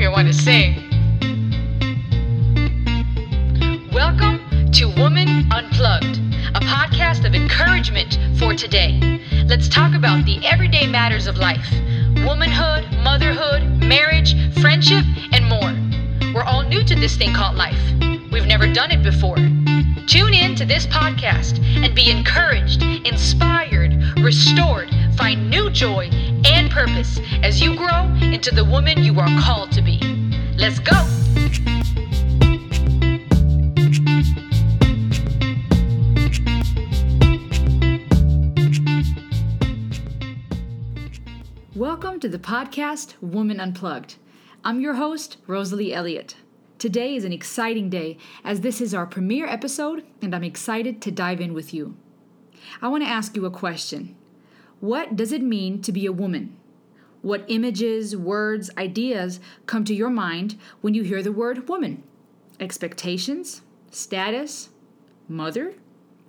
you want to sing. Welcome to Woman Unplugged, a podcast of encouragement for today. Let's talk about the everyday matters of life womanhood, motherhood, marriage, friendship, and more. We're all new to this thing called life. We've never done it before. Tune in to this podcast and be encouraged, inspired, restored, find new joy and purpose as you grow into the woman you are called to be. Let's go! Welcome to the podcast Woman Unplugged. I'm your host, Rosalie Elliott. Today is an exciting day as this is our premiere episode and I'm excited to dive in with you. I want to ask you a question What does it mean to be a woman? What images, words, ideas come to your mind when you hear the word woman? Expectations? Status? Mother?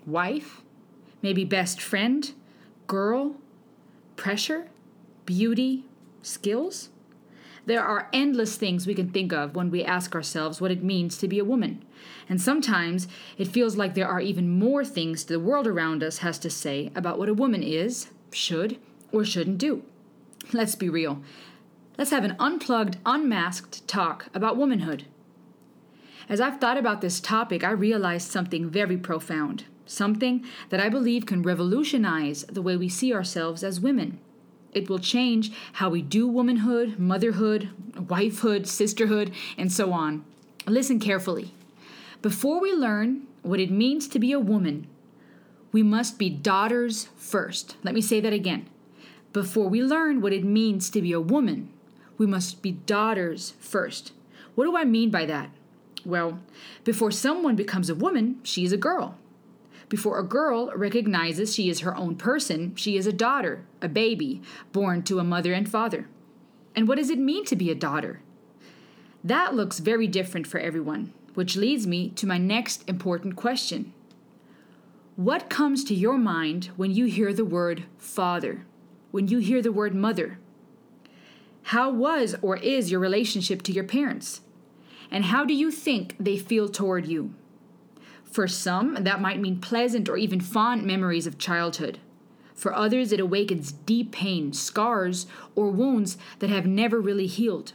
Wife? Maybe best friend? Girl? Pressure? Beauty? Skills? There are endless things we can think of when we ask ourselves what it means to be a woman. And sometimes it feels like there are even more things the world around us has to say about what a woman is, should, or shouldn't do. Let's be real. Let's have an unplugged, unmasked talk about womanhood. As I've thought about this topic, I realized something very profound, something that I believe can revolutionize the way we see ourselves as women. It will change how we do womanhood, motherhood, wifehood, sisterhood, and so on. Listen carefully. Before we learn what it means to be a woman, we must be daughters first. Let me say that again. Before we learn what it means to be a woman, we must be daughters first. What do I mean by that? Well, before someone becomes a woman, she is a girl. Before a girl recognizes she is her own person, she is a daughter, a baby, born to a mother and father. And what does it mean to be a daughter? That looks very different for everyone, which leads me to my next important question. What comes to your mind when you hear the word father, when you hear the word mother? How was or is your relationship to your parents? And how do you think they feel toward you? For some, that might mean pleasant or even fond memories of childhood. For others, it awakens deep pain, scars, or wounds that have never really healed.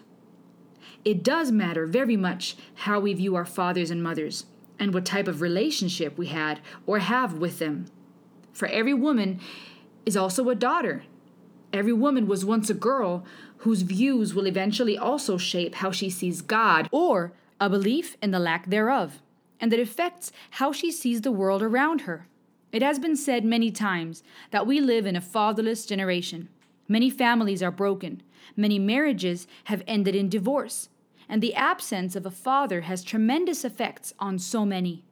It does matter very much how we view our fathers and mothers and what type of relationship we had or have with them. For every woman is also a daughter. Every woman was once a girl whose views will eventually also shape how she sees God or a belief in the lack thereof and that affects how she sees the world around her. It has been said many times that we live in a fatherless generation. Many families are broken, many marriages have ended in divorce, and the absence of a father has tremendous effects on so many.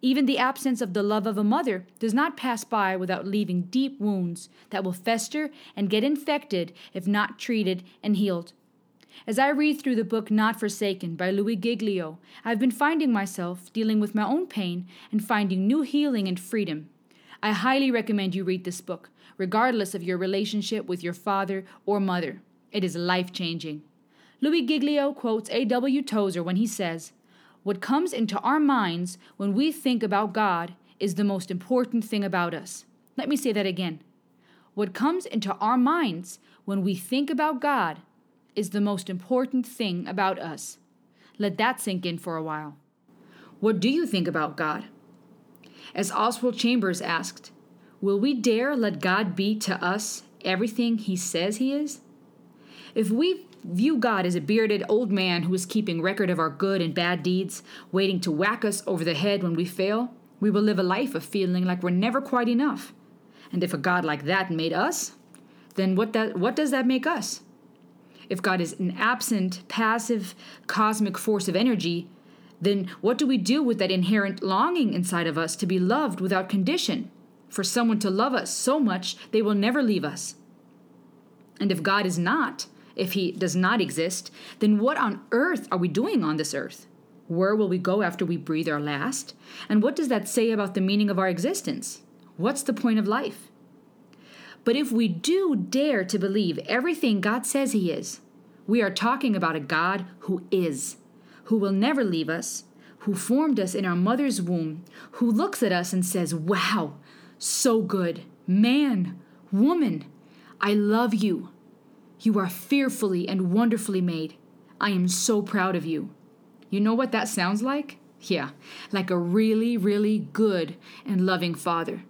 Even the absence of the love of a mother does not pass by without leaving deep wounds that will fester and get infected if not treated and healed. As I read through the book Not Forsaken by Louis Giglio, I've been finding myself dealing with my own pain and finding new healing and freedom. I highly recommend you read this book, regardless of your relationship with your father or mother. It is life changing. Louis Giglio quotes A.W. Tozer when he says, What comes into our minds when we think about God is the most important thing about us. Let me say that again. What comes into our minds when we think about God is the most important thing about us. Let that sink in for a while. What do you think about God? As Oswald Chambers asked, Will we dare let God be to us everything He says He is? If we view God as a bearded old man who is keeping record of our good and bad deeds, waiting to whack us over the head when we fail, we will live a life of feeling like we're never quite enough. And if a God like that made us, then what, that, what does that make us? if God is an absent, passive, cosmic force of energy, then what do we do with that inherent longing inside of us to be loved without condition? For someone to love us so much they will never leave us. And if God is not, if He does not exist, then what on earth are we doing on this earth? Where will we go after we breathe our last? And what does that say about the meaning of our existence? What's the point of life? But if we do dare to believe everything God says He is, We are talking about a God who is, who will never leave us, who formed us in our mother's womb, who looks at us and says, Wow, so good. Man, woman, I love you. You are fearfully and wonderfully made. I am so proud of you. You know what that sounds like? Yeah, like a really, really good and loving father.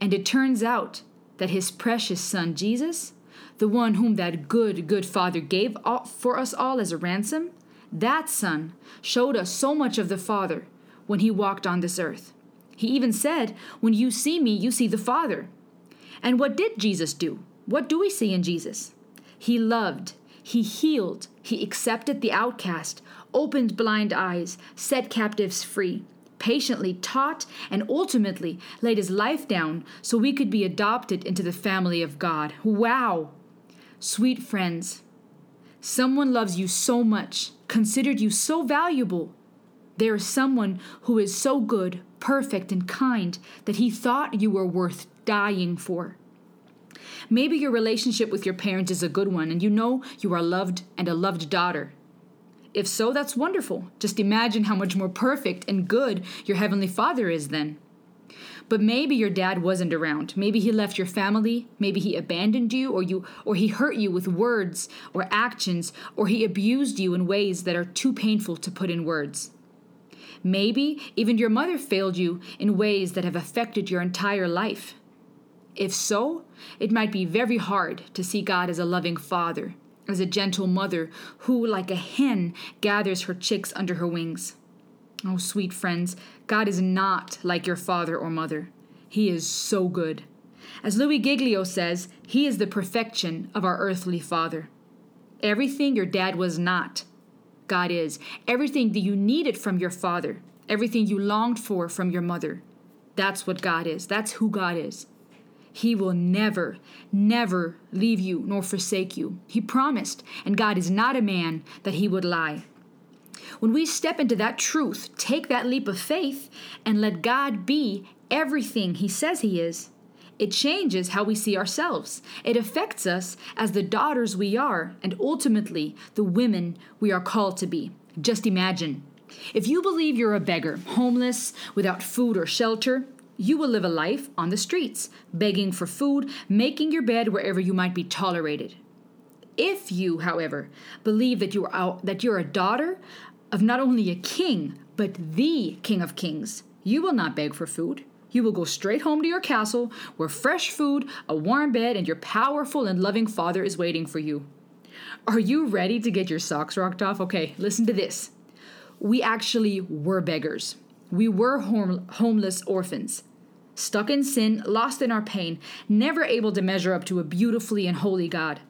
And it turns out that his precious son Jesus, the one whom that good, good father gave for us all as a ransom, that son showed us so much of the Father when he walked on this earth. He even said, When you see me, you see the Father. And what did Jesus do? What do we see in Jesus? He loved, he healed, he accepted the outcast, opened blind eyes, set captives free, patiently taught, and ultimately laid his life down so we could be adopted into the family of God. Wow! Sweet friends, someone loves you so much, considered you so valuable. There is someone who is so good, perfect, and kind that he thought you were worth dying for. Maybe your relationship with your parents is a good one and you know you are loved and a loved daughter. If so, that's wonderful. Just imagine how much more perfect and good your Heavenly Father is then. But maybe your dad wasn't around. Maybe he left your family, maybe he abandoned you or you or he hurt you with words or actions or he abused you in ways that are too painful to put in words. Maybe even your mother failed you in ways that have affected your entire life. If so, it might be very hard to see God as a loving father, as a gentle mother who, like a hen, gathers her chicks under her wings. Oh, sweet friends, God is not like your father or mother. He is so good. As Louis Giglio says, He is the perfection of our earthly father. Everything your dad was not, God is. Everything that you needed from your father, everything you longed for from your mother, that's what God is. That's who God is. He will never, never leave you nor forsake you. He promised, and God is not a man that he would lie. When we step into that truth, take that leap of faith, and let God be everything He says He is, it changes how we see ourselves. It affects us as the daughters we are, and ultimately the women we are called to be. Just imagine. If you believe you're a beggar, homeless, without food or shelter, you will live a life on the streets, begging for food, making your bed wherever you might be tolerated. If you, however, believe that you are that you're a daughter of not only a king, but the King of Kings, you will not beg for food. You will go straight home to your castle where fresh food, a warm bed, and your powerful and loving father is waiting for you. Are you ready to get your socks rocked off? Okay, listen to this. We actually were beggars. We were home- homeless orphans, stuck in sin, lost in our pain, never able to measure up to a beautifully and holy God.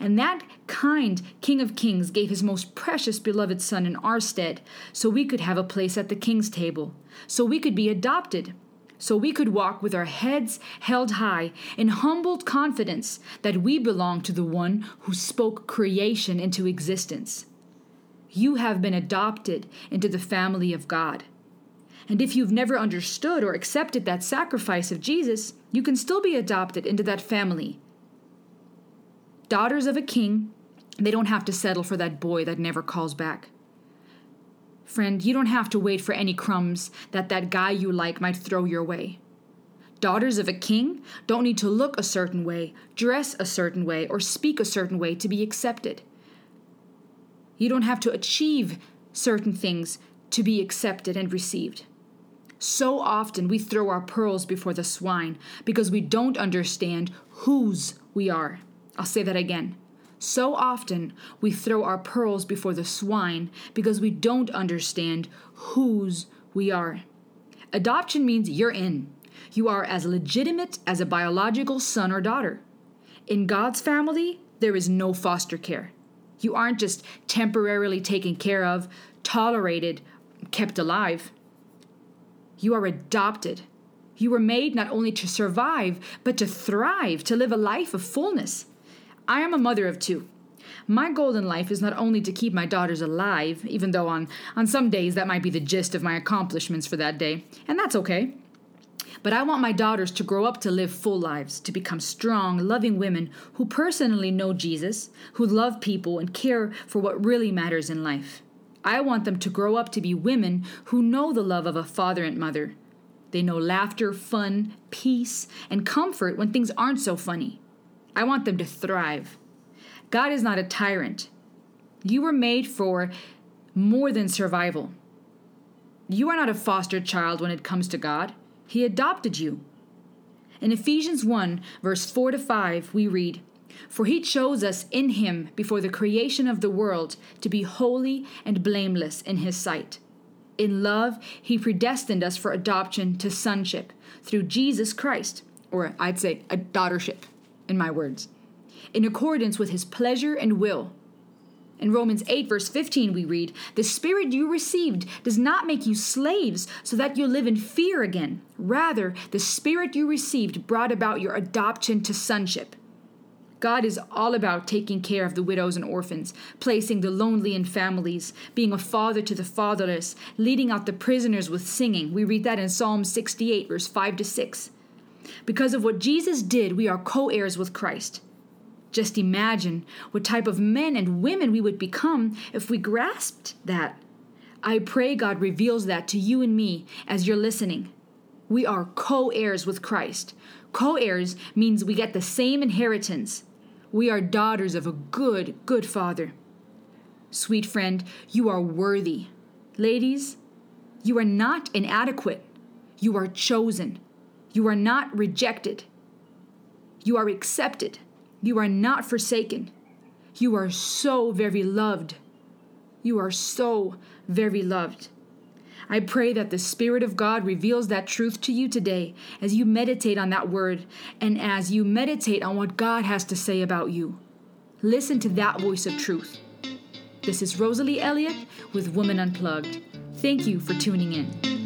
And that kind King of Kings gave his most precious beloved Son in our stead, so we could have a place at the King's table, so we could be adopted, so we could walk with our heads held high in humbled confidence that we belong to the one who spoke creation into existence. You have been adopted into the family of God. And if you've never understood or accepted that sacrifice of Jesus, you can still be adopted into that family. Daughters of a king, they don't have to settle for that boy that never calls back. Friend, you don't have to wait for any crumbs that that guy you like might throw your way. Daughters of a king don't need to look a certain way, dress a certain way, or speak a certain way to be accepted. You don't have to achieve certain things to be accepted and received. So often we throw our pearls before the swine because we don't understand whose we are. I'll say that again. So often we throw our pearls before the swine because we don't understand whose we are. Adoption means you're in. You are as legitimate as a biological son or daughter. In God's family, there is no foster care. You aren't just temporarily taken care of, tolerated, kept alive. You are adopted. You were made not only to survive, but to thrive, to live a life of fullness. I am a mother of two. My goal in life is not only to keep my daughters alive, even though on, on some days that might be the gist of my accomplishments for that day, and that's okay. But I want my daughters to grow up to live full lives, to become strong, loving women who personally know Jesus, who love people and care for what really matters in life. I want them to grow up to be women who know the love of a father and mother. They know laughter, fun, peace, and comfort when things aren't so funny. I want them to thrive. God is not a tyrant. You were made for more than survival. You are not a foster child when it comes to God. He adopted you. In Ephesians 1, verse 4 to 5, we read, For he chose us in him before the creation of the world to be holy and blameless in his sight. In love, he predestined us for adoption to sonship through Jesus Christ, or I'd say a daughtership, in my words, in accordance with his pleasure and will in Romans 8, verse 15, we read, The Spirit you received does not make you slaves so that you live in fear again. Rather, the Spirit you received brought about your adoption to sonship. God is all about taking care of the widows and orphans, placing the lonely in families, being a father to the fatherless, leading out the prisoners with singing. We read that in Psalm 68, verse 5 to 6. Because of what Jesus did, we are co heirs with Christ. Just imagine what type of men and women we would become if we grasped that. I pray God reveals that to you and me as you're listening. We are co heirs with Christ. Co heirs means we get the same inheritance. We are daughters of a good, good Father. Sweet friend, you are worthy. Ladies, you are not inadequate. You are chosen. You are not rejected. You are accepted. You are not forsaken. You are so very loved. You are so very loved. I pray that the Spirit of God reveals that truth to you today as you meditate on that word and as you meditate on what God has to say about you. Listen to that voice of truth. This is Rosalie Elliott with Woman Unplugged. Thank you for tuning in.